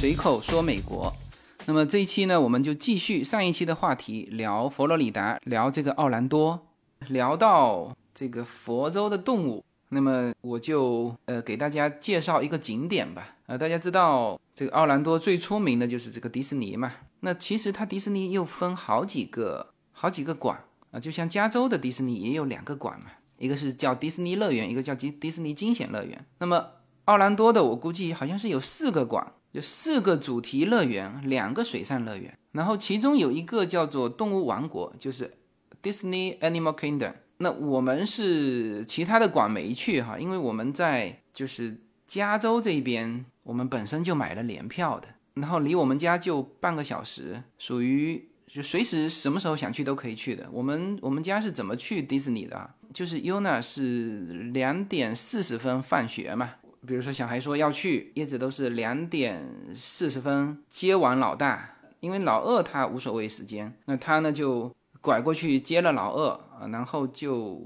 随口说美国。那么这一期呢，我们就继续上一期的话题，聊佛罗里达，聊这个奥兰多，聊到这个佛州的动物。那么我就呃给大家介绍一个景点吧。呃，大家知道这个奥兰多最出名的就是这个迪士尼嘛。那其实它迪士尼又分好几个好几个馆啊，就像加州的迪士尼也有两个馆嘛，一个是叫迪士尼乐园，一个叫迪迪士尼惊险乐园。那么奥兰多的我估计好像是有四个馆，有四个主题乐园，两个水上乐园，然后其中有一个叫做动物王国，就是 Disney Animal Kingdom。那我们是其他的馆没去哈，因为我们在就是加州这边，我们本身就买了联票的，然后离我们家就半个小时，属于就随时什么时候想去都可以去的。我们我们家是怎么去迪士尼的啊？就是 Yuna 是两点四十分放学嘛，比如说小孩说要去，一直都是两点四十分接完老大，因为老二他无所谓时间，那他呢就拐过去接了老二。啊，然后就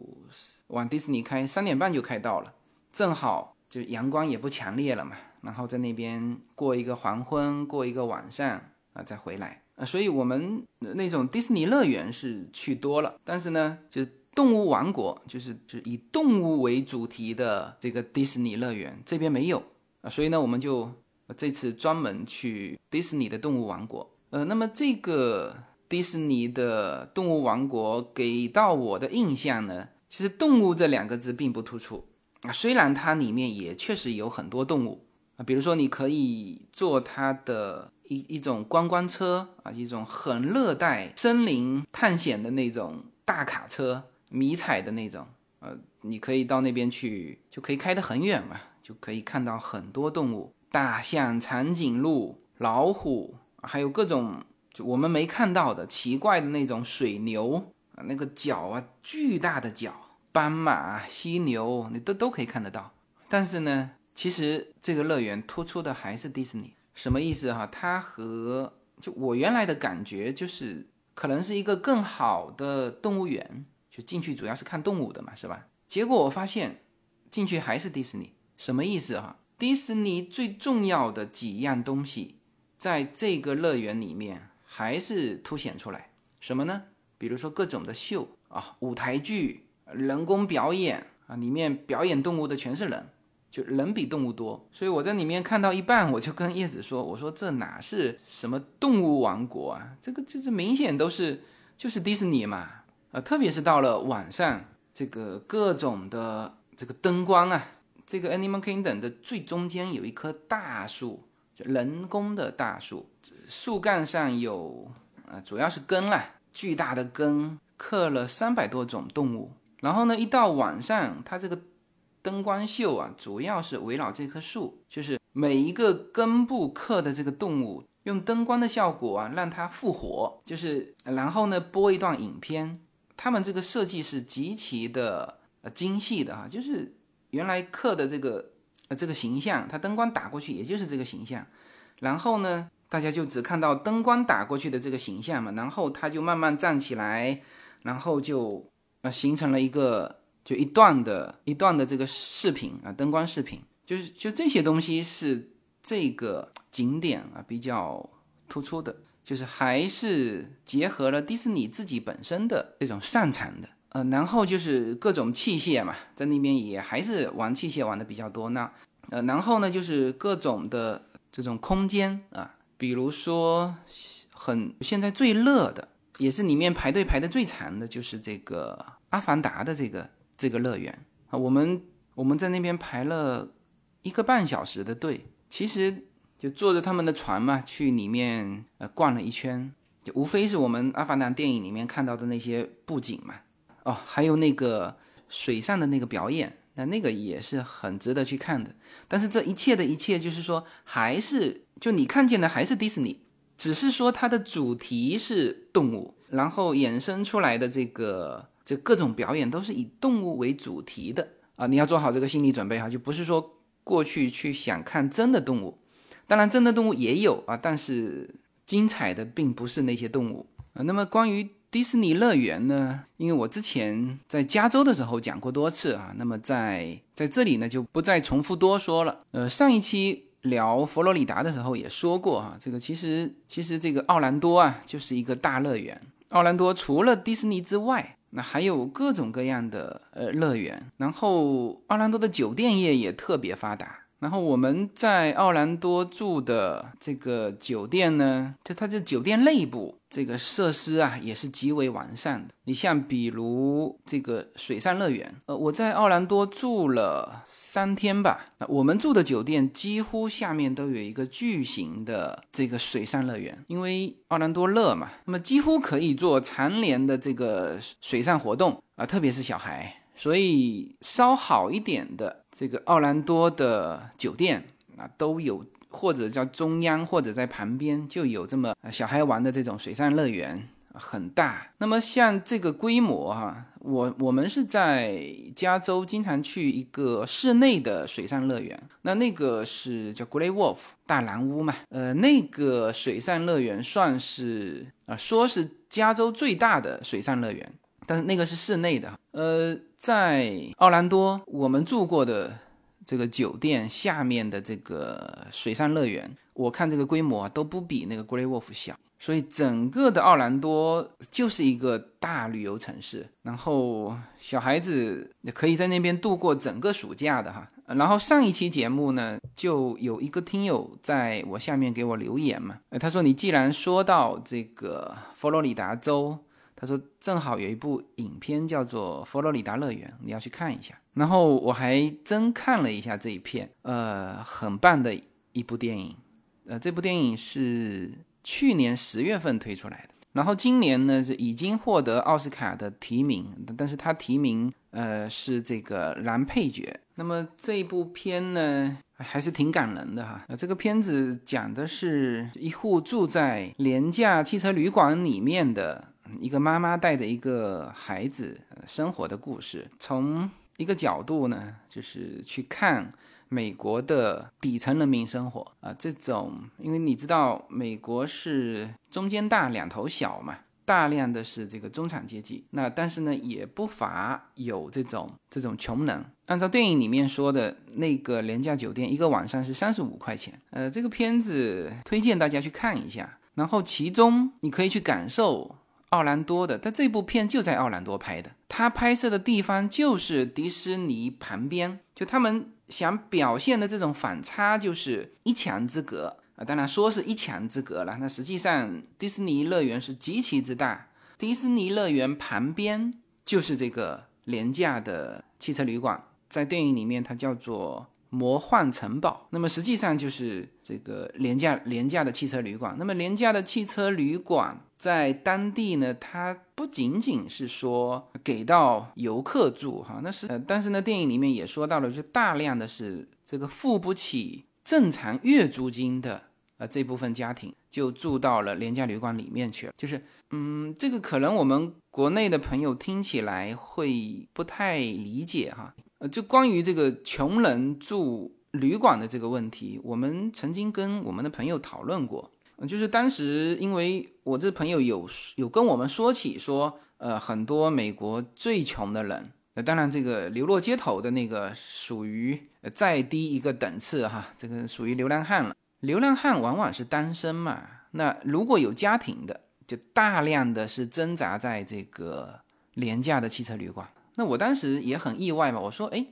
往迪士尼开，三点半就开到了，正好就阳光也不强烈了嘛，然后在那边过一个黄昏，过一个晚上啊，再回来啊。所以我们那种迪士尼乐园是去多了，但是呢，就动物王国，就是就以动物为主题的这个迪士尼乐园这边没有啊，所以呢，我们就这次专门去迪士尼的动物王国。呃，那么这个。迪士尼的动物王国给到我的印象呢，其实“动物”这两个字并不突出啊。虽然它里面也确实有很多动物啊，比如说你可以坐它的一一种观光车啊，一种很热带森林探险的那种大卡车，迷彩的那种，呃，你可以到那边去，就可以开得很远嘛，就可以看到很多动物，大象、长颈鹿、老虎，还有各种。就我们没看到的奇怪的那种水牛啊，那个角啊，巨大的角，斑马、犀牛，你都都可以看得到。但是呢，其实这个乐园突出的还是迪士尼，什么意思哈？它和就我原来的感觉就是，可能是一个更好的动物园，就进去主要是看动物的嘛，是吧？结果我发现进去还是迪士尼，什么意思哈？迪士尼最重要的几样东西，在这个乐园里面。还是凸显出来什么呢？比如说各种的秀啊，舞台剧、人工表演啊，里面表演动物的全是人，就人比动物多。所以我在里面看到一半，我就跟叶子说：“我说这哪是什么动物王国啊？这个这这明显都是就是迪士尼嘛！啊，特别是到了晚上，这个各种的这个灯光啊，这个 Animal Kingdom 的最中间有一棵大树，就人工的大树。”树干上有，呃，主要是根啦，巨大的根刻了三百多种动物。然后呢，一到晚上，它这个灯光秀啊，主要是围绕这棵树，就是每一个根部刻的这个动物，用灯光的效果啊，让它复活。就是然后呢，播一段影片，他们这个设计是极其的呃精细的哈，就是原来刻的这个呃这个形象，它灯光打过去也就是这个形象，然后呢。大家就只看到灯光打过去的这个形象嘛，然后他就慢慢站起来，然后就呃形成了一个就一段的一段的这个视频啊，灯光视频，就是就这些东西是这个景点啊比较突出的，就是还是结合了迪士尼自己本身的这种擅长的，呃，然后就是各种器械嘛，在那边也还是玩器械玩的比较多，那呃，然后呢就是各种的这种空间啊。比如说，很现在最热的，也是里面排队排的最长的，就是这个《阿凡达》的这个这个乐园啊。我们我们在那边排了一个半小时的队，其实就坐着他们的船嘛，去里面呃逛了一圈，就无非是我们《阿凡达》电影里面看到的那些布景嘛。哦，还有那个水上的那个表演，那那个也是很值得去看的。但是这一切的一切，就是说还是。就你看见的还是迪士尼，只是说它的主题是动物，然后衍生出来的这个这各种表演都是以动物为主题的啊！你要做好这个心理准备哈，就不是说过去去想看真的动物，当然真的动物也有啊，但是精彩的并不是那些动物啊。那么关于迪士尼乐园呢，因为我之前在加州的时候讲过多次啊，那么在在这里呢就不再重复多说了。呃，上一期。聊佛罗里达的时候也说过啊，这个其实其实这个奥兰多啊就是一个大乐园。奥兰多除了迪士尼之外，那还有各种各样的呃乐园，然后奥兰多的酒店业也特别发达。然后我们在奥兰多住的这个酒店呢，就它这酒店内部这个设施啊，也是极为完善的。你像比如这个水上乐园，呃，我在奥兰多住了三天吧，那我们住的酒店几乎下面都有一个巨型的这个水上乐园，因为奥兰多乐嘛，那么几乎可以做常年的这个水上活动啊，特别是小孩。所以稍好一点的这个奥兰多的酒店啊，都有或者叫中央，或者在旁边就有这么小孩玩的这种水上乐园，很大。那么像这个规模哈，我我们是在加州经常去一个室内的水上乐园，那那个是叫 Great Wolf 大蓝屋嘛，呃，那个水上乐园算是啊，说是加州最大的水上乐园。但是那个是室内的，呃，在奥兰多我们住过的这个酒店下面的这个水上乐园，我看这个规模都不比那个 Grey Wolf 小，所以整个的奥兰多就是一个大旅游城市，然后小孩子也可以在那边度过整个暑假的哈。然后上一期节目呢，就有一个听友在我下面给我留言嘛，他说你既然说到这个佛罗里达州。他说：“正好有一部影片叫做《佛罗里达乐园》，你要去看一下。”然后我还真看了一下这一片，呃，很棒的一部电影。呃，这部电影是去年十月份推出来的，然后今年呢是已经获得奥斯卡的提名，但是他提名呃是这个男配角。那么这一部片呢还是挺感人的哈。呃，这个片子讲的是一户住在廉价汽车旅馆里面的。一个妈妈带着一个孩子生活的故事，从一个角度呢，就是去看美国的底层人民生活啊。这种，因为你知道，美国是中间大两头小嘛，大量的是这个中产阶级。那但是呢，也不乏有这种这种穷人。按照电影里面说的那个廉价酒店，一个晚上是三十五块钱。呃，这个片子推荐大家去看一下，然后其中你可以去感受。奥兰多的，但这部片就在奥兰多拍的，他拍摄的地方就是迪士尼旁边，就他们想表现的这种反差就是一墙之隔啊。当然说是一墙之隔了，那实际上迪士尼乐园是极其之大，迪士尼乐园旁边就是这个廉价的汽车旅馆，在电影里面它叫做魔幻城堡，那么实际上就是这个廉价廉价的汽车旅馆。那么廉价的汽车旅馆。在当地呢，它不仅仅是说给到游客住哈，那是呃，但是呢，电影里面也说到了，就大量的是这个付不起正常月租金的呃这部分家庭就住到了廉价旅馆里面去了。就是嗯，这个可能我们国内的朋友听起来会不太理解哈。呃，就关于这个穷人住旅馆的这个问题，我们曾经跟我们的朋友讨论过。就是当时，因为我这朋友有有跟我们说起说，呃，很多美国最穷的人，那当然这个流落街头的那个属于再低一个等次哈，这个属于流浪汉了。流浪汉往往是单身嘛，那如果有家庭的，就大量的是挣扎在这个廉价的汽车旅馆。那我当时也很意外嘛，我说，哎，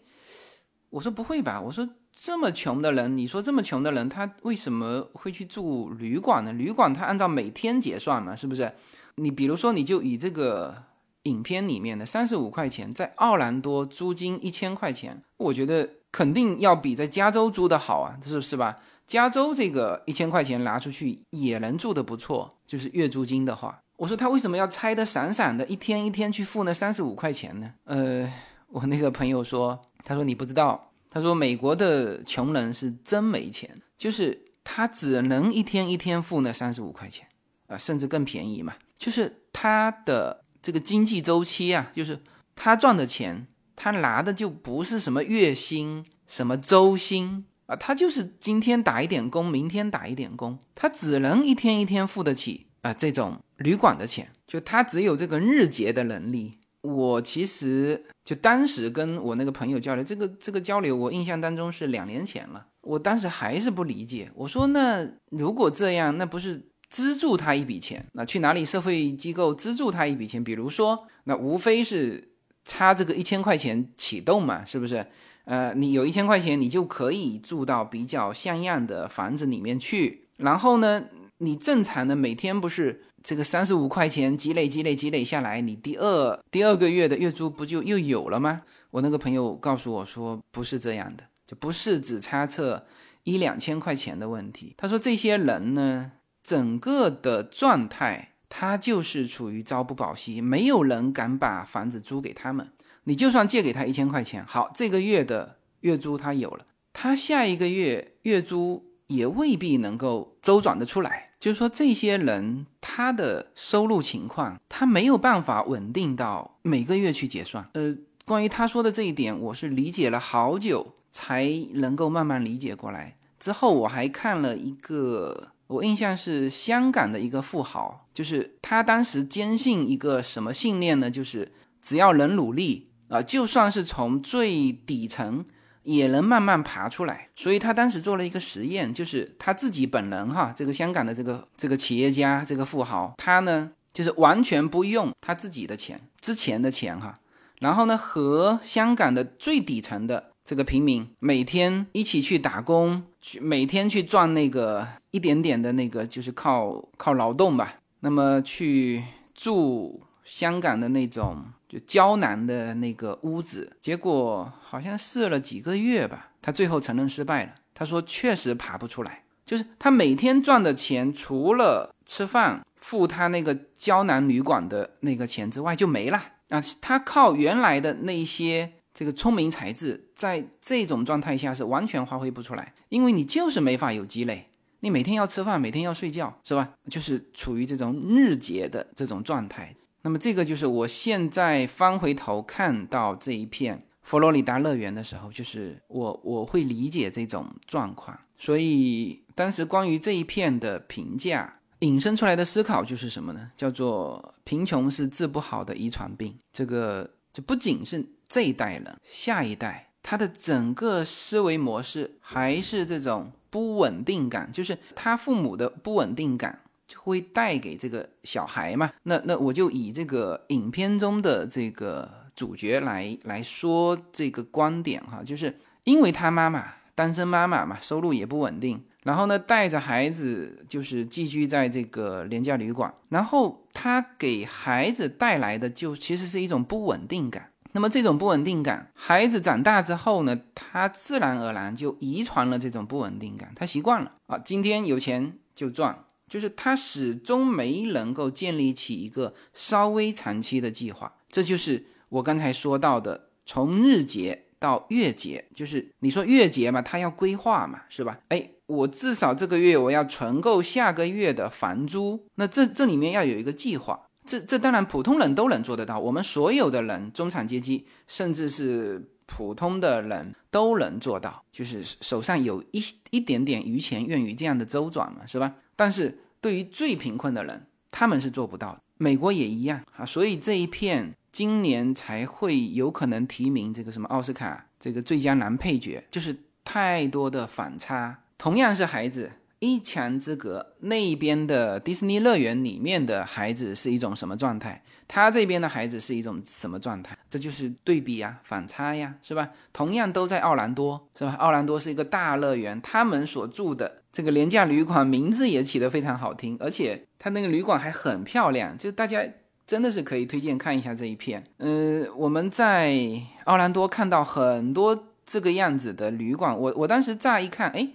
我说不会吧，我说。这么穷的人，你说这么穷的人，他为什么会去住旅馆呢？旅馆他按照每天结算嘛，是不是？你比如说，你就以这个影片里面的三十五块钱，在奥兰多租金一千块钱，我觉得肯定要比在加州租的好啊，是是吧？加州这个一千块钱拿出去也能住的不错，就是月租金的话，我说他为什么要拆得散散的，一天一天去付那三十五块钱呢？呃，我那个朋友说，他说你不知道。他说：“美国的穷人是真没钱，就是他只能一天一天付那三十五块钱，啊，甚至更便宜嘛。就是他的这个经济周期啊，就是他赚的钱，他拿的就不是什么月薪、什么周薪啊，他就是今天打一点工，明天打一点工，他只能一天一天付得起啊这种旅馆的钱，就他只有这个日结的能力。”我其实就当时跟我那个朋友交流，这个这个交流，我印象当中是两年前了。我当时还是不理解，我说那如果这样，那不是资助他一笔钱？那去哪里社会机构资助他一笔钱？比如说，那无非是差这个一千块钱启动嘛，是不是？呃，你有一千块钱，你就可以住到比较像样的房子里面去。然后呢，你正常的每天不是这个三十五块钱积累积累积累下来，你第二第二个月的月租不就又有了吗？我那个朋友告诉我说，不是这样的。就不是只差这一两千块钱的问题。他说，这些人呢，整个的状态，他就是处于朝不保夕，没有人敢把房子租给他们。你就算借给他一千块钱，好，这个月的月租他有了，他下一个月月租也未必能够周转得出来。就是说，这些人他的收入情况，他没有办法稳定到每个月去结算。呃，关于他说的这一点，我是理解了好久。才能够慢慢理解过来。之后我还看了一个，我印象是香港的一个富豪，就是他当时坚信一个什么信念呢？就是只要能努力啊，就算是从最底层也能慢慢爬出来。所以他当时做了一个实验，就是他自己本人哈，这个香港的这个这个企业家这个富豪，他呢就是完全不用他自己的钱之前的钱哈，然后呢和香港的最底层的。这个平民每天一起去打工，去每天去赚那个一点点的那个，就是靠靠劳动吧。那么去住香港的那种就胶囊的那个屋子，结果好像试了几个月吧，他最后承认失败了。他说确实爬不出来，就是他每天赚的钱，除了吃饭付他那个胶囊旅馆的那个钱之外就没了啊。他靠原来的那些。这个聪明才智在这种状态下是完全发挥不出来，因为你就是没法有积累，你每天要吃饭，每天要睡觉，是吧？就是处于这种日结的这种状态。那么这个就是我现在翻回头看到这一片佛罗里达乐园的时候，就是我我会理解这种状况。所以当时关于这一片的评价引申出来的思考就是什么呢？叫做贫穷是治不好的遗传病。这个这不仅是。这一代人，下一代，他的整个思维模式还是这种不稳定感，就是他父母的不稳定感就会带给这个小孩嘛。那那我就以这个影片中的这个主角来来说这个观点哈，就是因为他妈妈单身妈妈嘛，收入也不稳定，然后呢带着孩子就是寄居在这个廉价旅馆，然后他给孩子带来的就其实是一种不稳定感。那么这种不稳定感，孩子长大之后呢，他自然而然就遗传了这种不稳定感，他习惯了啊，今天有钱就赚，就是他始终没能够建立起一个稍微长期的计划，这就是我刚才说到的，从日结到月结，就是你说月结嘛，他要规划嘛，是吧？哎，我至少这个月我要存够下个月的房租，那这这里面要有一个计划。这这当然普通人都能做得到，我们所有的人，中产阶级，甚至是普通的人都能做到，就是手上有一一点点余钱，愿意这样的周转嘛，是吧？但是对于最贫困的人，他们是做不到。美国也一样啊，所以这一片今年才会有可能提名这个什么奥斯卡这个最佳男配角，就是太多的反差，同样是孩子。一墙之隔，那边的迪士尼乐园里面的孩子是一种什么状态？他这边的孩子是一种什么状态？这就是对比呀，反差呀，是吧？同样都在奥兰多，是吧？奥兰多是一个大乐园，他们所住的这个廉价旅馆名字也起得非常好听，而且他那个旅馆还很漂亮，就大家真的是可以推荐看一下这一片。嗯，我们在奥兰多看到很多这个样子的旅馆，我我当时乍一看，哎。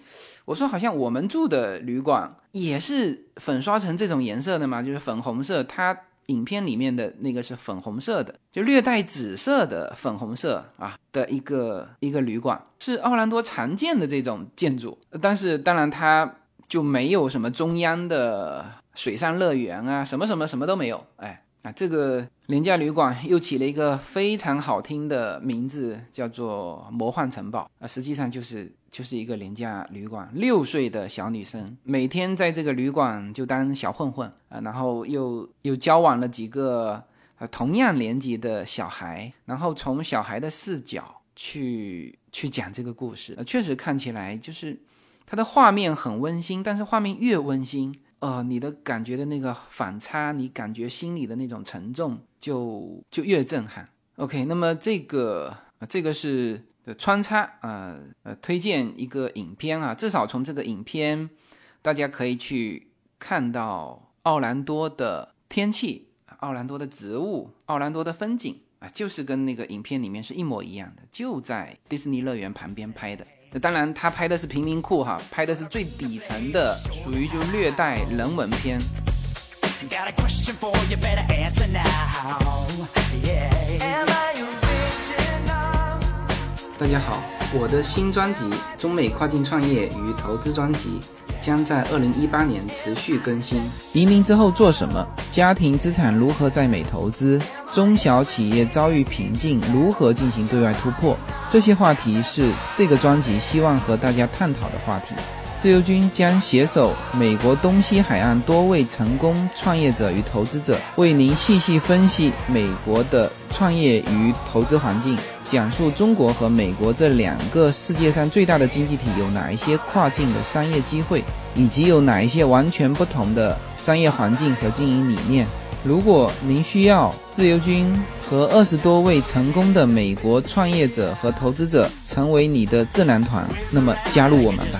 我说，好像我们住的旅馆也是粉刷成这种颜色的嘛，就是粉红色。它影片里面的那个是粉红色的，就略带紫色的粉红色啊的一个一个旅馆，是奥兰多常见的这种建筑。但是当然它就没有什么中央的水上乐园啊，什么什么什么都没有。哎啊，这个廉价旅馆又起了一个非常好听的名字，叫做魔幻城堡啊，实际上就是。就是一个廉价旅馆，六岁的小女生每天在这个旅馆就当小混混啊，然后又又交往了几个呃同样年纪的小孩，然后从小孩的视角去去讲这个故事，呃，确实看起来就是它的画面很温馨，但是画面越温馨，呃，你的感觉的那个反差，你感觉心里的那种沉重就就越震撼。OK，那么这个这个是穿插，呃呃，推荐一个影片啊，至少从这个影片，大家可以去看到奥兰多的天气、奥兰多的植物、奥兰多的风景啊，就是跟那个影片里面是一模一样的，就在迪士尼乐园旁边拍的。那当然，他拍的是贫民窟哈，拍的是最底层的，属于就略带人文片。大家好，我的新专辑《中美跨境创业与投资专辑》将在二零一八年持续更新。移民之后做什么？家庭资产如何在美投资？中小企业遭遇瓶颈，如何进行对外突破？这些话题是这个专辑希望和大家探讨的话题。自由军将携手美国东西海岸多位成功创业者与投资者，为您细细分析美国的创业与投资环境。讲述中国和美国这两个世界上最大的经济体有哪一些跨境的商业机会，以及有哪一些完全不同的商业环境和经营理念。如果您需要自由军和二十多位成功的美国创业者和投资者成为你的智囊团，那么加入我们吧。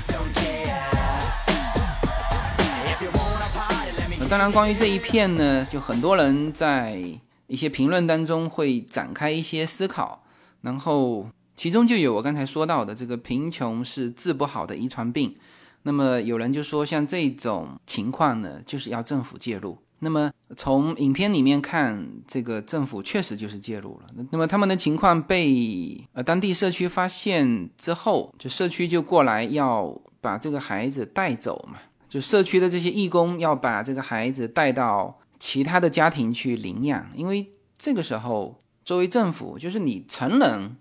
当然，关于这一片呢，就很多人在一些评论当中会展开一些思考。然后，其中就有我刚才说到的这个贫穷是治不好的遗传病。那么有人就说，像这种情况呢，就是要政府介入。那么从影片里面看，这个政府确实就是介入了。那么他们的情况被呃当地社区发现之后，就社区就过来要把这个孩子带走嘛。就社区的这些义工要把这个孩子带到其他的家庭去领养，因为这个时候。作为政府，就是你成人，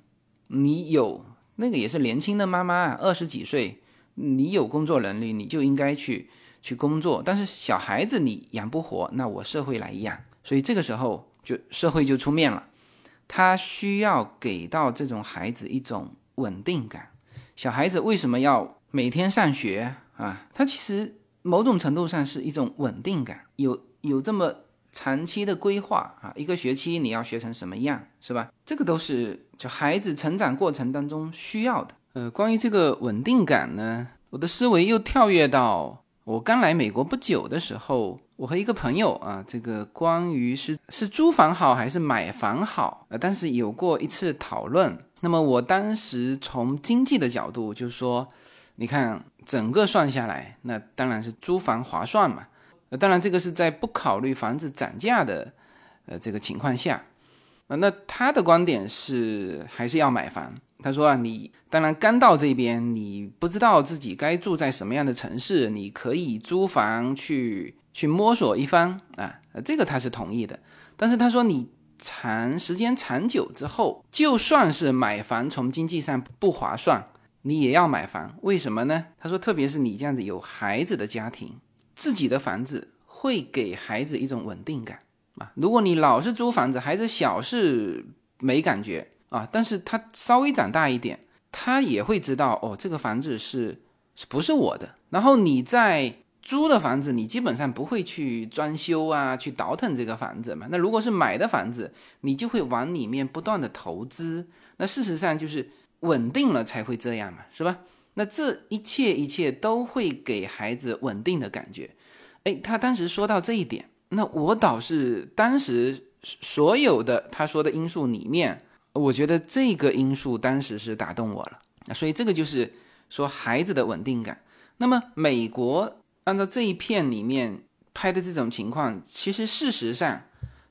你有那个也是年轻的妈妈，二十几岁，你有工作能力，你就应该去去工作。但是小孩子你养不活，那我社会来养。所以这个时候就社会就出面了，他需要给到这种孩子一种稳定感。小孩子为什么要每天上学啊？他其实某种程度上是一种稳定感，有有这么。长期的规划啊，一个学期你要学成什么样，是吧？这个都是就孩子成长过程当中需要的。呃，关于这个稳定感呢，我的思维又跳跃到我刚来美国不久的时候，我和一个朋友啊，这个关于是是租房好还是买房好，呃，但是有过一次讨论。那么我当时从经济的角度就说，你看整个算下来，那当然是租房划算嘛。呃，当然，这个是在不考虑房子涨价的，呃，这个情况下，啊，那他的观点是还是要买房。他说啊，你当然刚到这边，你不知道自己该住在什么样的城市，你可以租房去去摸索一番啊，这个他是同意的。但是他说，你长时间长久之后，就算是买房从经济上不划算，你也要买房。为什么呢？他说，特别是你这样子有孩子的家庭。自己的房子会给孩子一种稳定感啊！如果你老是租房子，孩子小是没感觉啊，但是他稍微长大一点，他也会知道哦，这个房子是是不是我的？然后你在租的房子，你基本上不会去装修啊，去倒腾这个房子嘛。那如果是买的房子，你就会往里面不断的投资。那事实上就是稳定了才会这样嘛，是吧？那这一切一切都会给孩子稳定的感觉，哎，他当时说到这一点，那我倒是当时所有的他说的因素里面，我觉得这个因素当时是打动我了，所以这个就是说孩子的稳定感。那么美国按照这一片里面拍的这种情况，其实事实上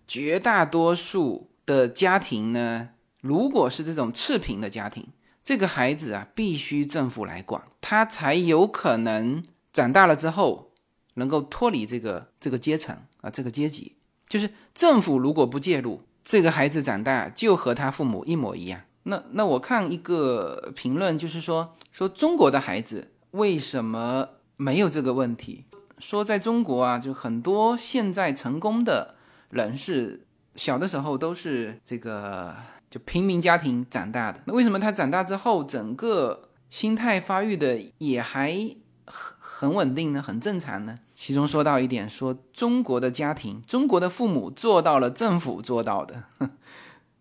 绝大多数的家庭呢，如果是这种赤贫的家庭。这个孩子啊，必须政府来管，他才有可能长大了之后能够脱离这个这个阶层啊，这个阶级。就是政府如果不介入，这个孩子长大就和他父母一模一样。那那我看一个评论，就是说说中国的孩子为什么没有这个问题？说在中国啊，就很多现在成功的人士小的时候都是这个就平民家庭长大的。那为什么他长大之后整个心态发育的也还很很稳定呢？很正常呢？其中说到一点，说中国的家庭，中国的父母做到了政府做到的，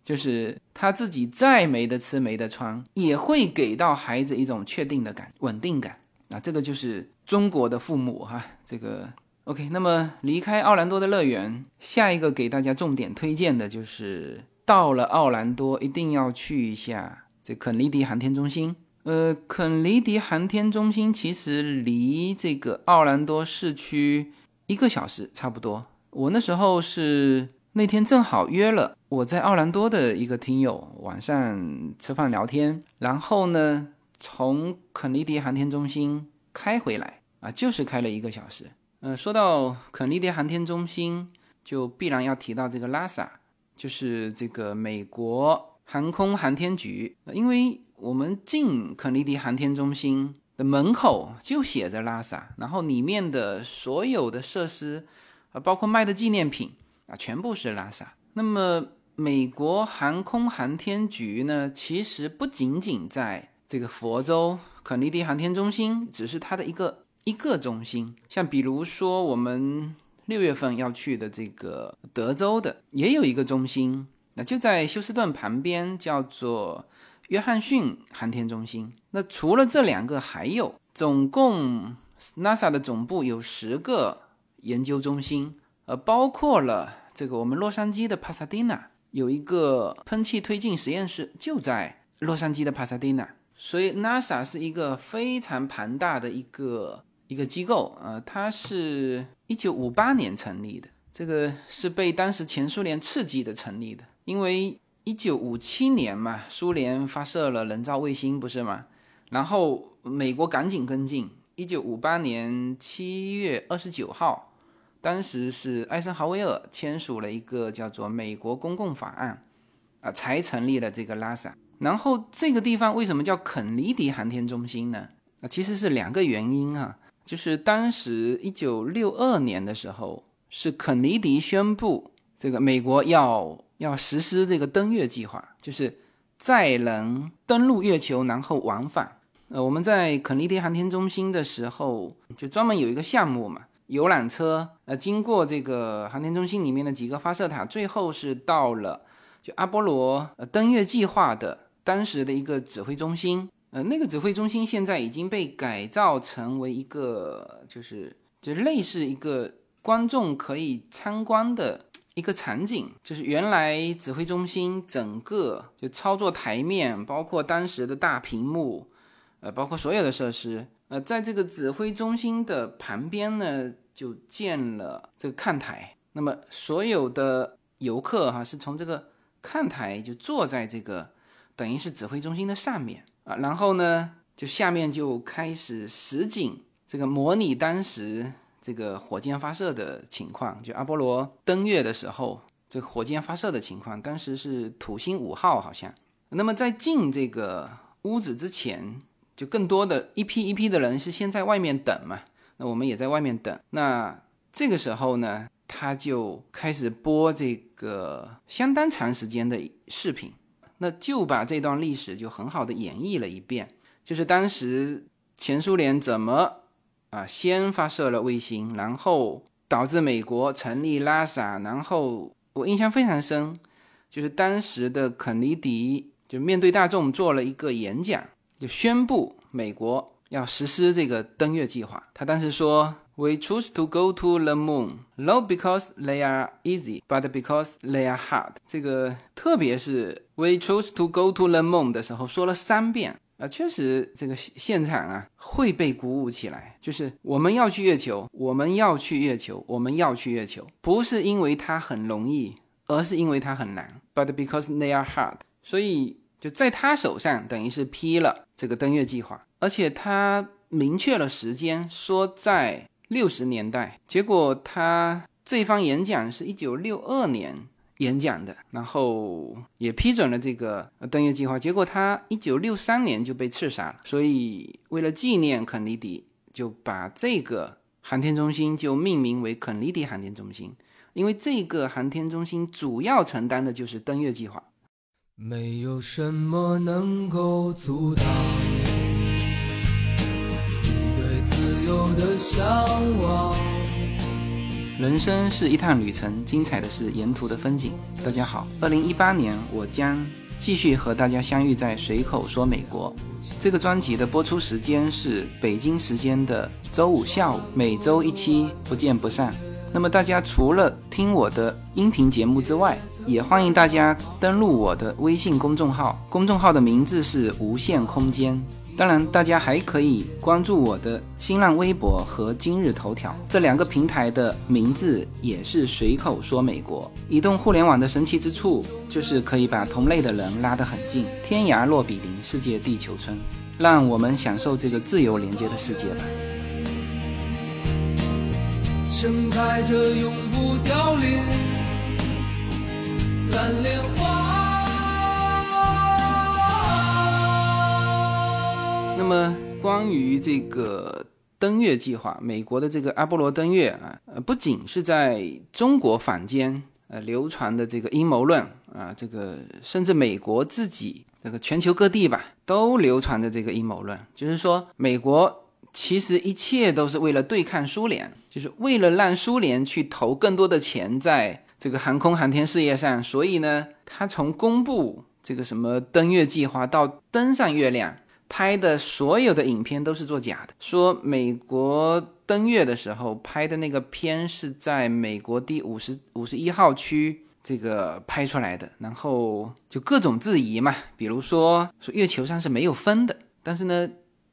就是他自己再没得吃没得穿，也会给到孩子一种确定的感、稳定感啊。这个就是中国的父母哈。这个 OK，那么离开奥兰多的乐园，下一个给大家重点推荐的就是到了奥兰多一定要去一下这肯尼迪航天中心。呃，肯尼迪航天中心其实离这个奥兰多市区一个小时差不多。我那时候是那天正好约了我在奥兰多的一个听友，晚上吃饭聊天，然后呢从肯尼迪航天中心开回来啊，就是开了一个小时。呃，说到肯尼迪航天中心，就必然要提到这个拉萨，就是这个美国航空航天局，因为。我们进肯尼迪航天中心的门口就写着拉萨，然后里面的所有的设施，啊，包括卖的纪念品啊，全部是拉萨。那么美国航空航天局呢，其实不仅仅在这个佛州肯尼迪航天中心，只是它的一个一个中心。像比如说我们六月份要去的这个德州的，也有一个中心，那就在休斯顿旁边，叫做。约翰逊航天中心。那除了这两个，还有总共 NASA 的总部有十个研究中心，呃，包括了这个我们洛杉矶的帕萨迪纳有一个喷气推进实验室，就在洛杉矶的帕萨迪纳。所以 NASA 是一个非常庞大的一个一个机构，呃，它是一九五八年成立的，这个是被当时前苏联刺激的成立的，因为。一九五七年嘛，苏联发射了人造卫星，不是吗？然后美国赶紧跟进。一九五八年七月二十九号，当时是艾森豪威尔签署了一个叫做《美国公共法案》，啊，才成立了这个拉萨。然后这个地方为什么叫肯尼迪航天中心呢？啊，其实是两个原因啊，就是当时一九六二年的时候，是肯尼迪宣布这个美国要。要实施这个登月计划，就是载人登陆月球，然后往返。呃，我们在肯尼迪航天中心的时候，就专门有一个项目嘛，游览车，呃，经过这个航天中心里面的几个发射塔，最后是到了就阿波罗呃登月计划的当时的一个指挥中心。呃，那个指挥中心现在已经被改造成为一个，就是就类似一个观众可以参观的。一个场景就是原来指挥中心整个就操作台面，包括当时的大屏幕，呃，包括所有的设施，呃，在这个指挥中心的旁边呢，就建了这个看台。那么所有的游客哈是从这个看台就坐在这个等于是指挥中心的上面啊，然后呢，就下面就开始实景这个模拟当时。这个火箭发射的情况，就阿波罗登月的时候，这火箭发射的情况，当时是土星五号好像。那么在进这个屋子之前，就更多的一批一批的人是先在外面等嘛。那我们也在外面等。那这个时候呢，他就开始播这个相当长时间的视频，那就把这段历史就很好的演绎了一遍，就是当时前苏联怎么。啊，先发射了卫星，然后导致美国成立拉萨，然后我印象非常深，就是当时的肯尼迪就面对大众做了一个演讲，就宣布美国要实施这个登月计划。他当时说：“We choose to go to the moon, not because they are easy, but because they are hard。”这个特别是 “We choose to go to the moon” 的时候说了三遍。啊，确实，这个现场啊会被鼓舞起来。就是我们要去月球，我们要去月球，我们要去月球，不是因为它很容易，而是因为它很难。But because they are hard，所以就在他手上，等于是批了这个登月计划，而且他明确了时间，说在六十年代。结果他这番演讲是一九六二年。演讲的，然后也批准了这个登月计划。结果他一九六三年就被刺杀了。所以为了纪念肯尼迪，就把这个航天中心就命名为肯尼迪航天中心。因为这个航天中心主要承担的就是登月计划。没有什么能够阻挡的向往。人生是一趟旅程，精彩的是沿途的风景。大家好，二零一八年我将继续和大家相遇在随口说美国。这个专辑的播出时间是北京时间的周五下午，每周一期，不见不散。那么大家除了听我的音频节目之外，也欢迎大家登录我的微信公众号，公众号的名字是无限空间。当然，大家还可以关注我的新浪微博和今日头条这两个平台的名字也是随口说美国。移动互联网的神奇之处就是可以把同类的人拉得很近，天涯若比邻，世界地球村。让我们享受这个自由连接的世界吧。盛开着永不凋零蓝莲花。那么，关于这个登月计划，美国的这个阿波罗登月啊，呃，不仅是在中国坊间呃流传的这个阴谋论啊，这个甚至美国自己这个全球各地吧，都流传着这个阴谋论，就是说美国其实一切都是为了对抗苏联，就是为了让苏联去投更多的钱在这个航空航天事业上，所以呢，他从公布这个什么登月计划到登上月亮。拍的所有的影片都是作假的，说美国登月的时候拍的那个片是在美国第五十五十一号区这个拍出来的，然后就各种质疑嘛，比如说说月球上是没有风的，但是呢，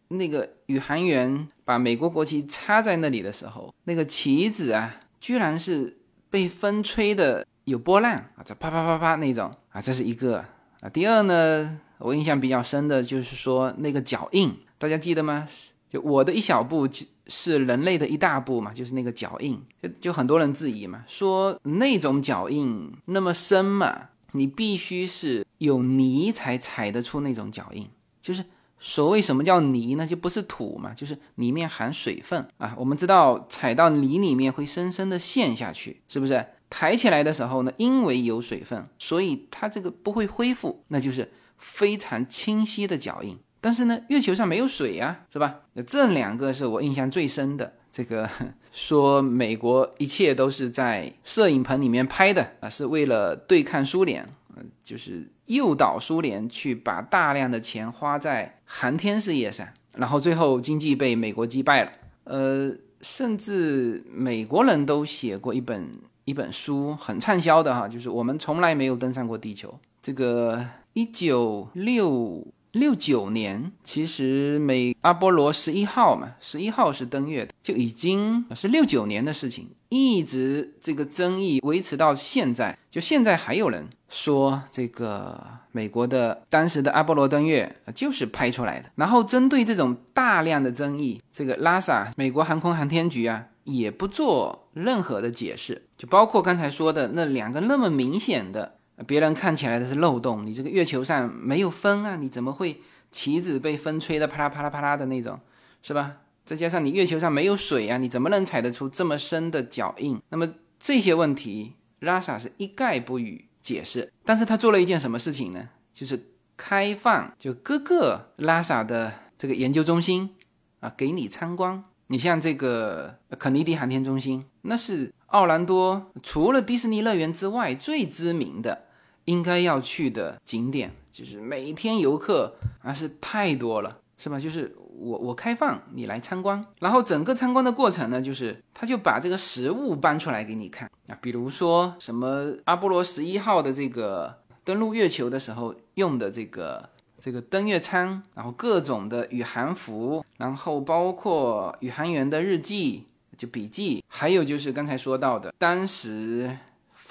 那个宇航员把美国国旗插在那里的时候，那个旗子啊，居然是被风吹的有波浪啊，这啪啪啪啪那种啊，这是一个啊，第二呢。我印象比较深的就是说那个脚印，大家记得吗？就我的一小步就是人类的一大步嘛，就是那个脚印，就就很多人质疑嘛，说那种脚印那么深嘛，你必须是有泥才踩得出那种脚印。就是所谓什么叫泥呢？就不是土嘛，就是里面含水分啊。我们知道踩到泥里面会深深的陷下去，是不是？抬起来的时候呢，因为有水分，所以它这个不会恢复，那就是。非常清晰的脚印，但是呢，月球上没有水呀，是吧？这两个是我印象最深的。这个 说美国一切都是在摄影棚里面拍的啊，是为了对抗苏联，嗯，就是诱导苏联去把大量的钱花在航天事业上，然后最后经济被美国击败了。呃，甚至美国人都写过一本一本书，很畅销的哈，就是我们从来没有登上过地球。这个。一九六六九年，其实美阿波罗十一号嘛，十一号是登月的，就已经是六九年的事情，一直这个争议维持到现在，就现在还有人说这个美国的当时的阿波罗登月就是拍出来的。然后针对这种大量的争议，这个拉萨美国航空航天局啊也不做任何的解释，就包括刚才说的那两个那么明显的。别人看起来的是漏洞，你这个月球上没有风啊，你怎么会旗子被风吹的啪啦啪啦啪啦的那种，是吧？再加上你月球上没有水啊，你怎么能踩得出这么深的脚印？那么这些问题，拉萨是一概不予解释。但是他做了一件什么事情呢？就是开放，就各个拉萨的这个研究中心啊，给你参观。你像这个肯尼迪航天中心，那是奥兰多除了迪士尼乐园之外最知名的。应该要去的景点，就是每天游客啊是太多了，是吧？就是我我开放你来参观，然后整个参观的过程呢，就是他就把这个实物搬出来给你看啊，比如说什么阿波罗十一号的这个登陆月球的时候用的这个这个登月舱，然后各种的宇航服，然后包括宇航员的日记就笔记，还有就是刚才说到的当时。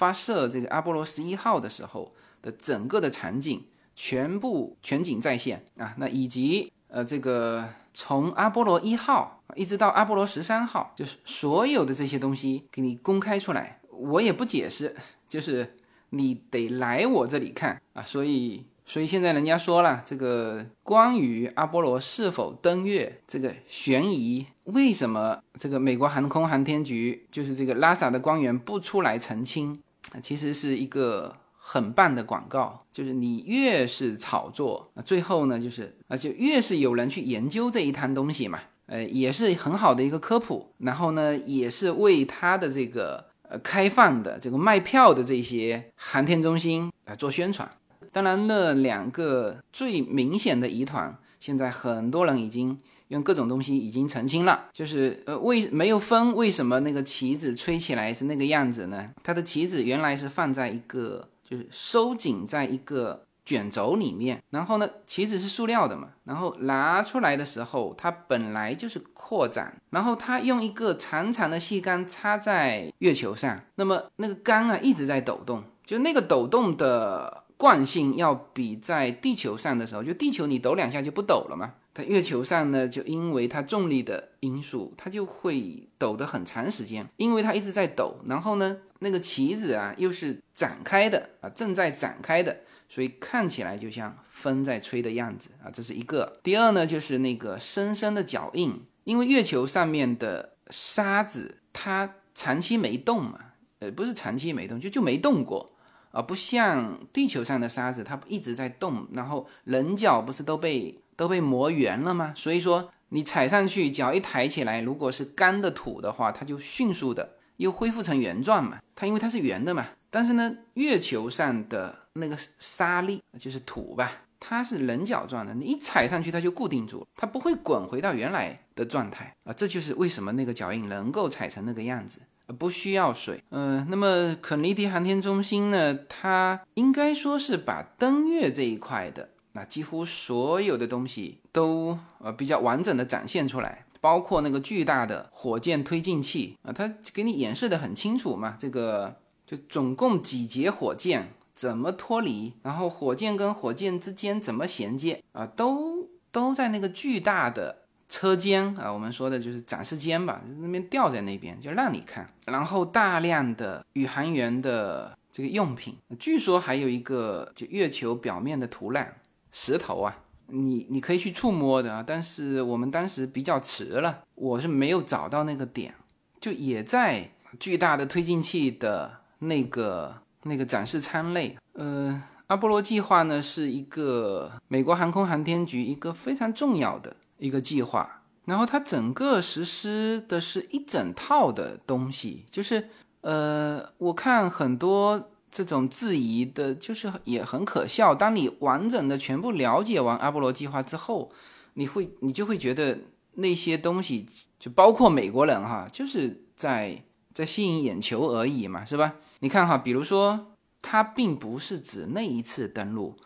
发射这个阿波罗十一号的时候的整个的场景全部全景再现啊，那以及呃这个从阿波罗一号一直到阿波罗十三号，就是所有的这些东西给你公开出来，我也不解释，就是你得来我这里看啊，所以所以现在人家说了，这个关于阿波罗是否登月这个悬疑，为什么这个美国航空航天局就是这个拉萨的官员不出来澄清？其实是一个很棒的广告，就是你越是炒作，最后呢就是啊就越是有人去研究这一摊东西嘛，呃也是很好的一个科普，然后呢也是为他的这个呃开放的这个卖票的这些航天中心来做宣传。当然，那两个最明显的疑团，现在很多人已经用各种东西已经澄清了，就是呃，为没有风为什么那个旗子吹起来是那个样子呢？它的旗子原来是放在一个，就是收紧在一个卷轴里面，然后呢，旗子是塑料的嘛，然后拿出来的时候，它本来就是扩展，然后它用一个长长的细杆插在月球上，那么那个杆啊一直在抖动，就那个抖动的。惯性要比在地球上的时候，就地球你抖两下就不抖了嘛。它月球上呢，就因为它重力的因素，它就会抖得很长时间，因为它一直在抖。然后呢，那个旗子啊又是展开的啊，正在展开的，所以看起来就像风在吹的样子啊。这是一个。第二呢，就是那个深深的脚印，因为月球上面的沙子它长期没动嘛，呃，不是长期没动，就就没动过。啊，不像地球上的沙子，它一直在动，然后棱角不是都被都被磨圆了吗？所以说你踩上去，脚一抬起来，如果是干的土的话，它就迅速的又恢复成原状嘛。它因为它是圆的嘛。但是呢，月球上的那个沙粒就是土吧，它是棱角状的，你一踩上去它就固定住了，它不会滚回到原来的状态啊。这就是为什么那个脚印能够踩成那个样子。不需要水，嗯，那么肯尼迪航天中心呢？它应该说是把登月这一块的那几乎所有的东西都呃比较完整的展现出来，包括那个巨大的火箭推进器啊，它给你演示的很清楚嘛。这个就总共几节火箭怎么脱离，然后火箭跟火箭之间怎么衔接啊，都都在那个巨大的。车间啊，我们说的就是展示间吧，那边吊在那边，就让你看。然后大量的宇航员的这个用品，据说还有一个就月球表面的土壤石头啊，你你可以去触摸的。但是我们当时比较迟了，我是没有找到那个点，就也在巨大的推进器的那个那个展示舱内。呃，阿波罗计划呢是一个美国航空航天局一个非常重要的。一个计划，然后它整个实施的是一整套的东西，就是呃，我看很多这种质疑的，就是也很可笑。当你完整的全部了解完阿波罗计划之后，你会你就会觉得那些东西，就包括美国人哈，就是在在吸引眼球而已嘛，是吧？你看哈，比如说，它并不是指那一次登陆，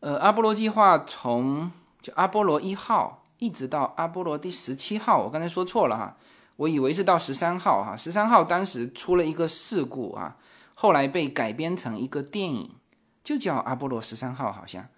呃，阿波罗计划从就阿波罗一号。一直到阿波罗第十七号，我刚才说错了哈，我以为是到十三号哈。十三号当时出了一个事故啊，后来被改编成一个电影，就叫阿波罗十三号，好像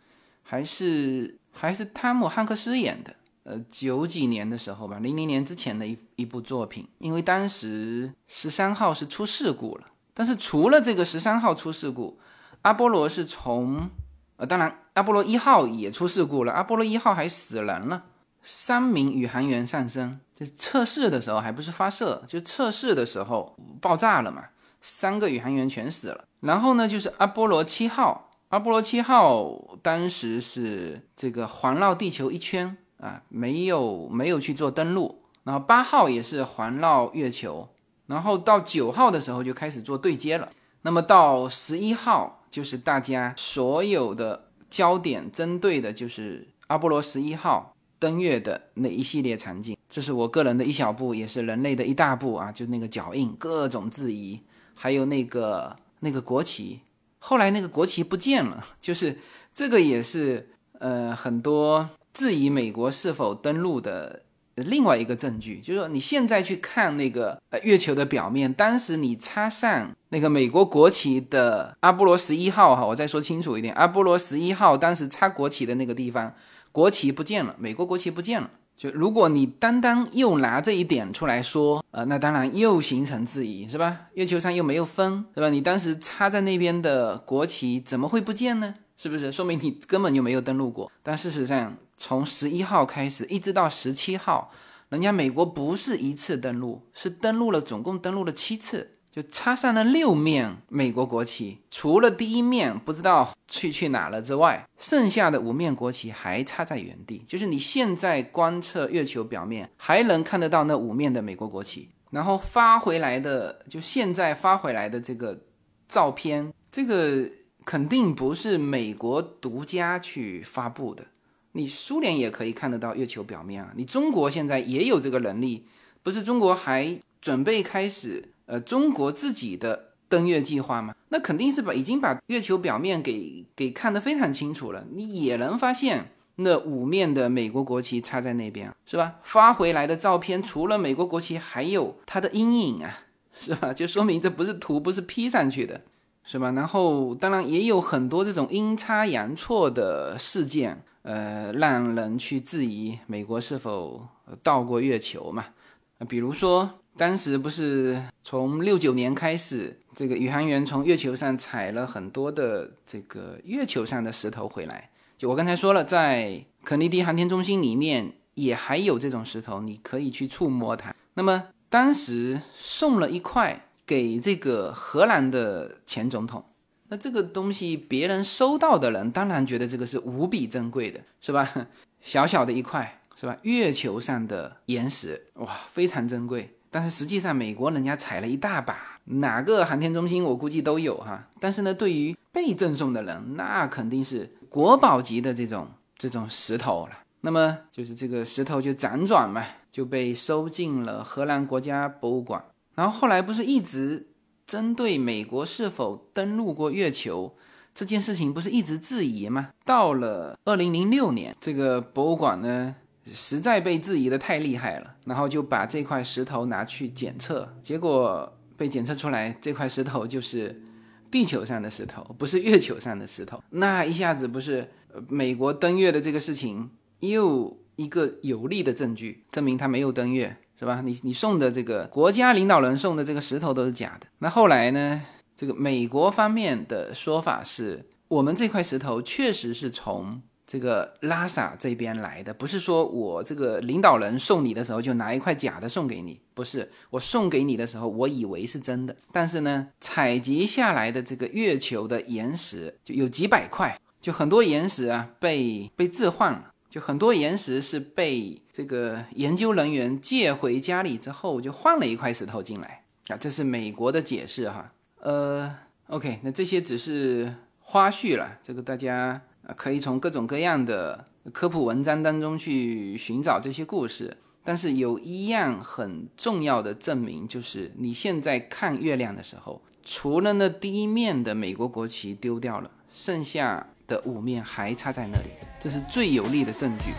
还是还是汤姆汉克斯演的。呃，九几年的时候吧，零零年之前的一一部作品。因为当时十三号是出事故了，但是除了这个十三号出事故，阿波罗是从呃，当然阿波罗一号也出事故了，阿波罗一号还死人了。三名宇航员丧生，就测试的时候还不是发射，就测试的时候爆炸了嘛，三个宇航员全死了。然后呢，就是阿波罗七号，阿波罗七号当时是这个环绕地球一圈啊，没有没有去做登陆。然后八号也是环绕月球，然后到九号的时候就开始做对接了。那么到十一号，就是大家所有的焦点针对的就是阿波罗十一号。登月的那一系列场景，这是我个人的一小步，也是人类的一大步啊！就那个脚印，各种质疑，还有那个那个国旗，后来那个国旗不见了，就是这个也是呃很多质疑美国是否登陆的另外一个证据。就是说你现在去看那个呃月球的表面，当时你插上那个美国国旗的阿波罗十一号哈，我再说清楚一点，阿波罗十一号当时插国旗的那个地方。国旗不见了，美国国旗不见了。就如果你单单又拿这一点出来说，呃，那当然又形成质疑，是吧？月球上又没有风，是吧？你当时插在那边的国旗怎么会不见呢？是不是？说明你根本就没有登陆过。但事实上，从十一号开始一直到十七号，人家美国不是一次登陆，是登陆了，总共登陆了七次。就插上了六面美国国旗，除了第一面不知道去去哪了之外，剩下的五面国旗还插在原地。就是你现在观测月球表面，还能看得到那五面的美国国旗。然后发回来的，就现在发回来的这个照片，这个肯定不是美国独家去发布的。你苏联也可以看得到月球表面啊，你中国现在也有这个能力，不是中国还准备开始？呃，中国自己的登月计划嘛，那肯定是把已经把月球表面给给看得非常清楚了。你也能发现那五面的美国国旗插在那边，是吧？发回来的照片除了美国国旗，还有它的阴影啊，是吧？就说明这不是图，不是 P 上去的，是吧？然后当然也有很多这种阴差阳错的事件，呃，让人去质疑美国是否到过月球嘛？比如说。当时不是从六九年开始，这个宇航员从月球上采了很多的这个月球上的石头回来。就我刚才说了，在肯尼迪航天中心里面也还有这种石头，你可以去触摸它。那么当时送了一块给这个荷兰的前总统，那这个东西别人收到的人当然觉得这个是无比珍贵的，是吧？小小的一块，是吧？月球上的岩石，哇，非常珍贵。但是实际上，美国人家采了一大把，哪个航天中心我估计都有哈。但是呢，对于被赠送的人，那肯定是国宝级的这种这种石头了。那么就是这个石头就辗转嘛，就被收进了荷兰国家博物馆。然后后来不是一直针对美国是否登陆过月球这件事情，不是一直质疑吗？到了二零零六年，这个博物馆呢。实在被质疑的太厉害了，然后就把这块石头拿去检测，结果被检测出来这块石头就是地球上的石头，不是月球上的石头。那一下子不是美国登月的这个事情又一个有力的证据，证明他没有登月，是吧？你你送的这个国家领导人送的这个石头都是假的。那后来呢？这个美国方面的说法是我们这块石头确实是从。这个拉萨这边来的，不是说我这个领导人送你的时候就拿一块假的送给你，不是我送给你的时候，我以为是真的，但是呢，采集下来的这个月球的岩石就有几百块，就很多岩石啊被被置换了，就很多岩石是被这个研究人员借回家里之后就换了一块石头进来啊，这是美国的解释哈。呃，OK，那这些只是花絮了，这个大家。啊，可以从各种各样的科普文章当中去寻找这些故事，但是有一样很重要的证明，就是你现在看月亮的时候，除了那第一面的美国国旗丢掉了，剩下的五面还插在那里，这是最有力的证据。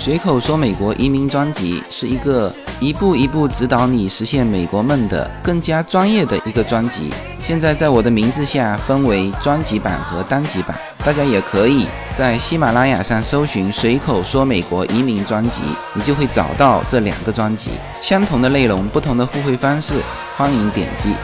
随口说美国移民专辑是一个。一步一步指导你实现美国梦的更加专业的一个专辑，现在在我的名字下分为专辑版和单集版，大家也可以在喜马拉雅上搜寻“随口说美国移民专辑”，你就会找到这两个专辑，相同的内容，不同的付费方式，欢迎点击。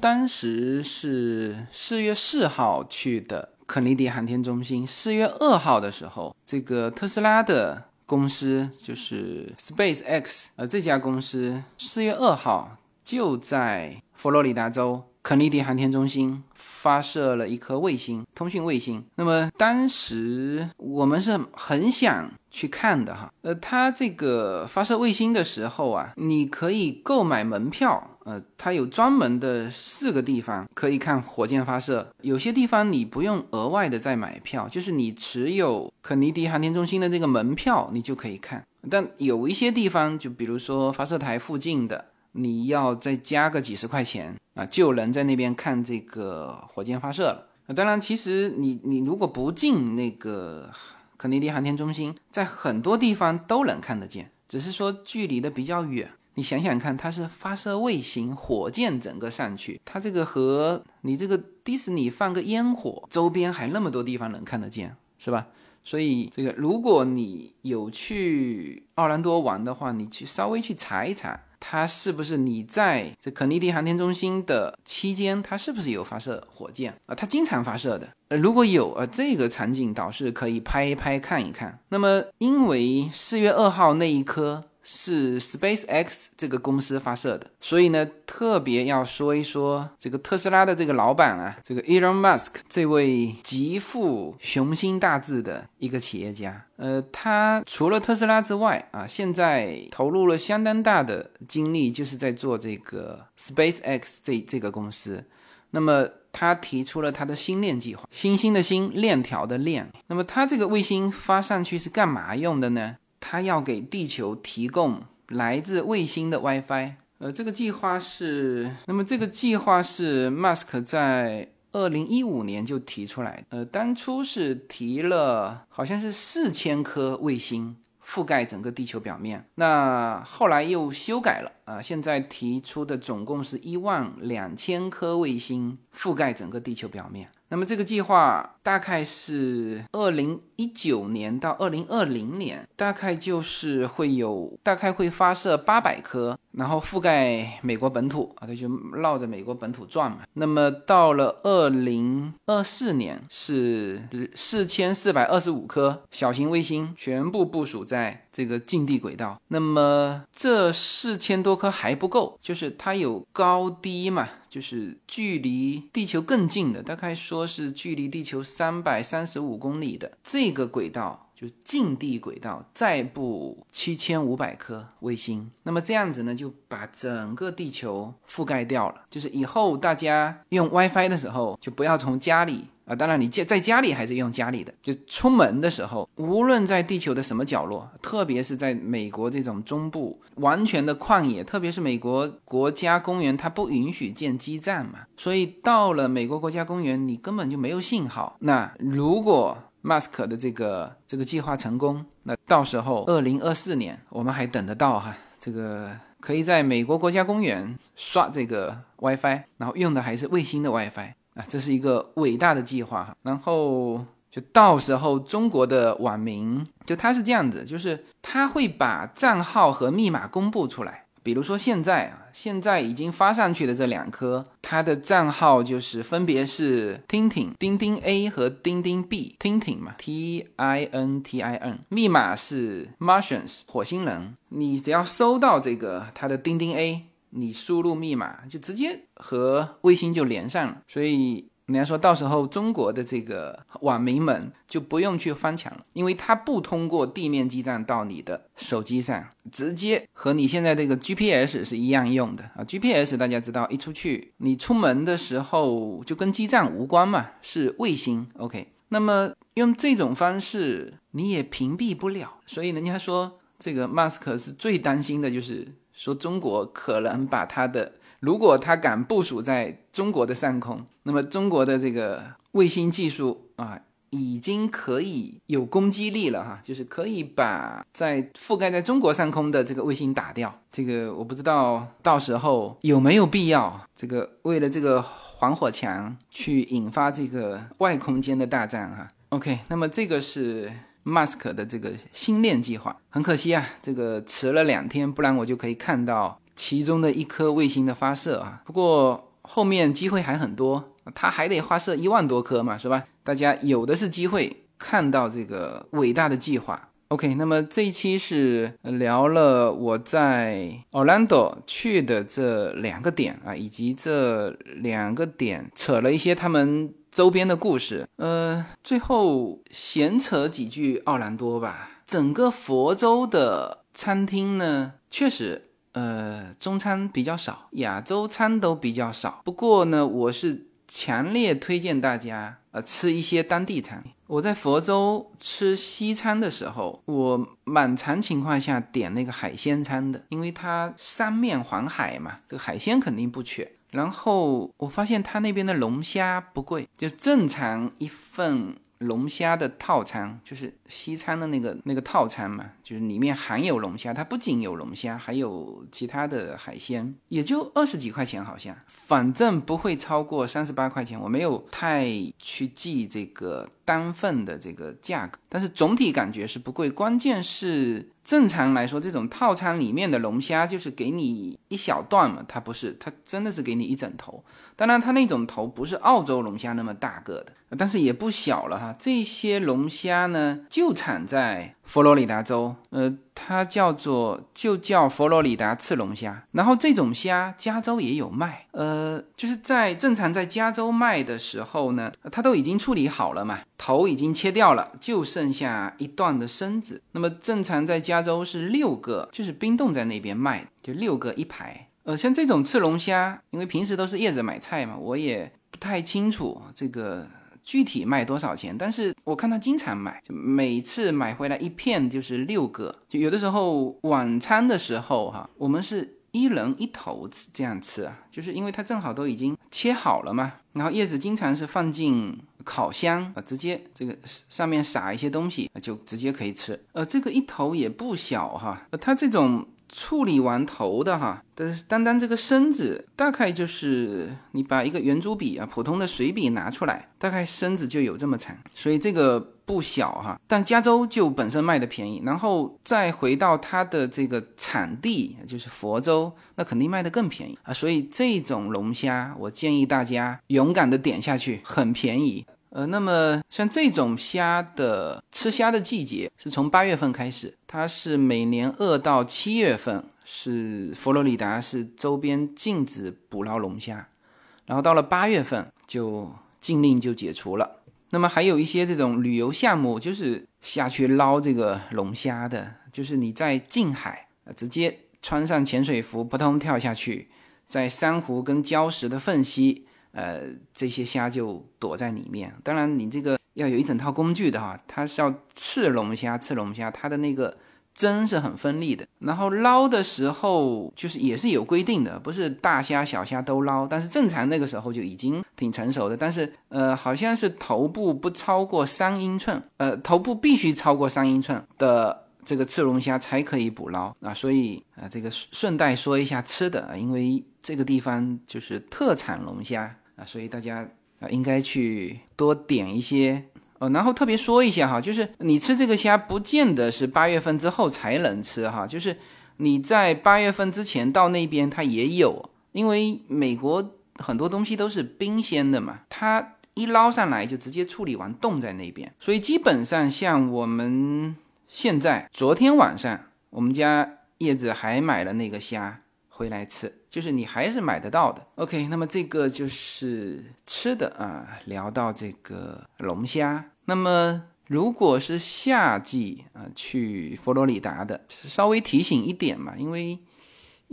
当时是四月四号去的肯尼迪航天中心。四月二号的时候，这个特斯拉的公司就是 Space X，呃，这家公司四月二号就在佛罗里达州肯尼迪航天中心发射了一颗卫星，通讯卫星。那么当时我们是很想去看的哈。呃，它这个发射卫星的时候啊，你可以购买门票。呃，它有专门的四个地方可以看火箭发射，有些地方你不用额外的再买票，就是你持有肯尼迪航天中心的这个门票，你就可以看。但有一些地方，就比如说发射台附近的，你要再加个几十块钱啊，就能在那边看这个火箭发射了。当然，其实你你如果不进那个肯尼迪航天中心，在很多地方都能看得见，只是说距离的比较远。你想想看，它是发射卫星、火箭整个上去，它这个和你这个迪士尼放个烟火，周边还那么多地方能看得见，是吧？所以这个，如果你有去奥兰多玩的话，你去稍微去查一查。它是不是你在这肯尼迪航天中心的期间，它是不是有发射火箭啊？它经常发射的。呃，如果有呃，这个场景倒是可以拍一拍看一看。那么，因为四月二号那一颗。是 SpaceX 这个公司发射的，所以呢，特别要说一说这个特斯拉的这个老板啊，这个 Elon Musk 这位极富雄心大志的一个企业家。呃，他除了特斯拉之外啊，现在投入了相当大的精力，就是在做这个 SpaceX 这这个公司。那么他提出了他的星链计划，星星的星，链条的链。那么他这个卫星发上去是干嘛用的呢？他要给地球提供来自卫星的 WiFi，呃，这个计划是，那么这个计划是 Mask 在二零一五年就提出来，呃，当初是提了好像是四千颗卫星。覆盖整个地球表面，那后来又修改了，啊，现在提出的总共是一万两千颗卫星覆盖整个地球表面。那么这个计划大概是二零一九年到二零二零年，大概就是会有大概会发射八百颗，然后覆盖美国本土啊，它就绕着美国本土转嘛。那么到了二零二四年是四千四百二十五颗小型卫星全部部署在这个近地轨道。那么这四千多颗还不够，就是它有高低嘛。就是距离地球更近的，大概说是距离地球三百三十五公里的这个轨道，就近地轨道，再布七千五百颗卫星。那么这样子呢，就把整个地球覆盖掉了。就是以后大家用 WiFi 的时候，就不要从家里。啊，当然，你家在家里还是用家里的。就出门的时候，无论在地球的什么角落，特别是在美国这种中部完全的旷野，特别是美国国家公园，它不允许建基站嘛。所以到了美国国家公园，你根本就没有信号。那如果 Musk 的这个这个计划成功，那到时候二零二四年我们还等得到哈？这个可以在美国国家公园刷这个 WiFi，然后用的还是卫星的 WiFi。啊，这是一个伟大的计划哈，然后就到时候中国的网民，就他是这样子，就是他会把账号和密码公布出来。比如说现在啊，现在已经发上去的这两颗，它的账号就是分别是 Tintin 钉钉 A 和钉钉 B，Tintin 嘛，T I N T I N，密码是 Martians 火星人。你只要收到这个它的钉钉 A。你输入密码就直接和卫星就连上了，所以人家说到时候中国的这个网民们就不用去翻墙了，因为它不通过地面基站到你的手机上，直接和你现在这个 GPS 是一样用的啊。GPS 大家知道，一出去你出门的时候就跟基站无关嘛，是卫星。OK，那么用这种方式你也屏蔽不了，所以人家说这个 mask 是最担心的就是。说中国可能把它的，如果它敢部署在中国的上空，那么中国的这个卫星技术啊，已经可以有攻击力了哈，就是可以把在覆盖在中国上空的这个卫星打掉。这个我不知道到时候有没有必要，这个为了这个防火墙去引发这个外空间的大战哈。OK，那么这个是。Musk 的这个星链计划很可惜啊，这个迟了两天，不然我就可以看到其中的一颗卫星的发射啊。不过后面机会还很多，它还得发射一万多颗嘛，是吧？大家有的是机会看到这个伟大的计划。OK，那么这一期是聊了我在 Orlando 去的这两个点啊，以及这两个点扯了一些他们。周边的故事，呃，最后闲扯几句奥兰多吧。整个佛州的餐厅呢，确实，呃，中餐比较少，亚洲餐都比较少。不过呢，我是强烈推荐大家，呃，吃一些当地餐。我在佛州吃西餐的时候，我满常情况下点那个海鲜餐的，因为它三面环海嘛，这个海鲜肯定不缺。然后我发现他那边的龙虾不贵，就正常一份龙虾的套餐，就是西餐的那个那个套餐嘛，就是里面含有龙虾，它不仅有龙虾，还有其他的海鲜，也就二十几块钱，好像，反正不会超过三十八块钱。我没有太去记这个单份的这个价格，但是总体感觉是不贵。关键是正常来说，这种套餐里面的龙虾就是给你一小段嘛，它不是，它真的是给你一整头。当然，它那种头不是澳洲龙虾那么大个的，但是也不小了哈。这些龙虾呢，就产在佛罗里达州，呃，它叫做就叫佛罗里达赤龙虾。然后这种虾，加州也有卖，呃，就是在正常在加州卖的时候呢，它都已经处理好了嘛，头已经切掉了，就剩下一段的身子。那么正常在加州是六个，就是冰冻在那边卖，就六个一排。呃，像这种赤龙虾，因为平时都是叶子买菜嘛，我也不太清楚这个具体卖多少钱。但是我看他经常买，就每次买回来一片就是六个，就有的时候晚餐的时候哈，我们是一人一头这样吃啊，就是因为它正好都已经切好了嘛。然后叶子经常是放进烤箱啊，直接这个上面撒一些东西就直接可以吃。呃，这个一头也不小哈，它这种。处理完头的哈，但是单单这个身子，大概就是你把一个圆珠笔啊，普通的水笔拿出来，大概身子就有这么长，所以这个不小哈。但加州就本身卖的便宜，然后再回到它的这个产地，就是佛州，那肯定卖的更便宜啊。所以这种龙虾，我建议大家勇敢的点下去，很便宜。呃，那么像这种虾的吃虾的季节是从八月份开始，它是每年二到七月份是佛罗里达是周边禁止捕捞龙虾，然后到了八月份就禁令就解除了。那么还有一些这种旅游项目，就是下去捞这个龙虾的，就是你在近海直接穿上潜水服扑通跳下去，在珊瑚跟礁石的缝隙。呃，这些虾就躲在里面。当然，你这个要有一整套工具的哈，它是要刺龙虾，刺龙虾，它的那个针是很锋利的。然后捞的时候，就是也是有规定的，不是大虾小虾都捞。但是正常那个时候就已经挺成熟的。但是呃，好像是头部不超过三英寸，呃，头部必须超过三英寸的这个刺龙虾才可以捕捞啊。所以啊，这个顺带说一下吃的，因为这个地方就是特产龙虾。啊，所以大家啊应该去多点一些哦，然后特别说一下哈，就是你吃这个虾不见得是八月份之后才能吃哈，就是你在八月份之前到那边它也有，因为美国很多东西都是冰鲜的嘛，它一捞上来就直接处理完冻在那边，所以基本上像我们现在昨天晚上我们家叶子还买了那个虾。回来吃，就是你还是买得到的。OK，那么这个就是吃的啊。聊到这个龙虾，那么如果是夏季啊，去佛罗里达的，稍微提醒一点嘛，因为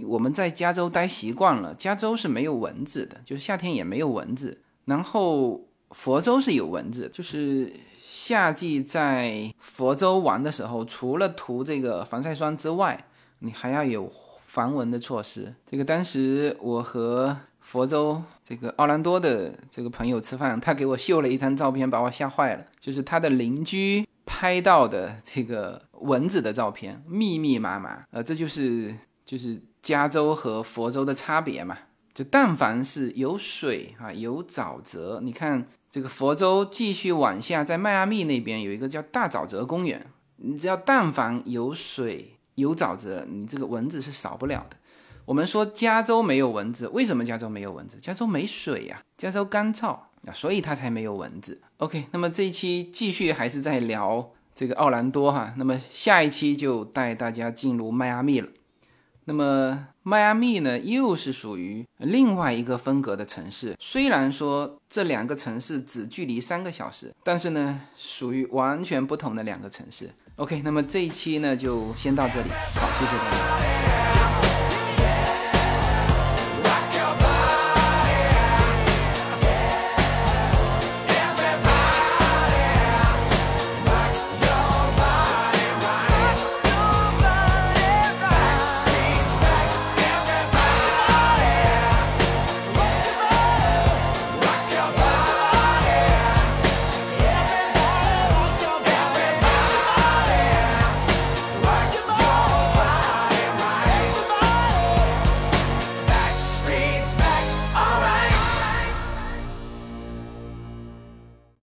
我们在加州待习惯了，加州是没有蚊子的，就是夏天也没有蚊子。然后佛州是有蚊子，就是夏季在佛州玩的时候，除了涂这个防晒霜之外，你还要有。防蚊的措施，这个当时我和佛州这个奥兰多的这个朋友吃饭，他给我秀了一张照片，把我吓坏了。就是他的邻居拍到的这个蚊子的照片，密密麻麻。呃，这就是就是加州和佛州的差别嘛。就但凡是有水啊，有沼泽，你看这个佛州继续往下，在迈阿密那边有一个叫大沼泽公园，你只要但凡有水。有沼泽，你这个蚊子是少不了的。我们说加州没有蚊子，为什么加州没有蚊子？加州没水呀，加州干燥啊，所以它才没有蚊子。OK，那么这一期继续还是在聊这个奥兰多哈，那么下一期就带大家进入迈阿密了。那么迈阿密呢，又是属于另外一个风格的城市。虽然说这两个城市只距离三个小时，但是呢，属于完全不同的两个城市。OK，那么这一期呢就先到这里，好，谢谢大家。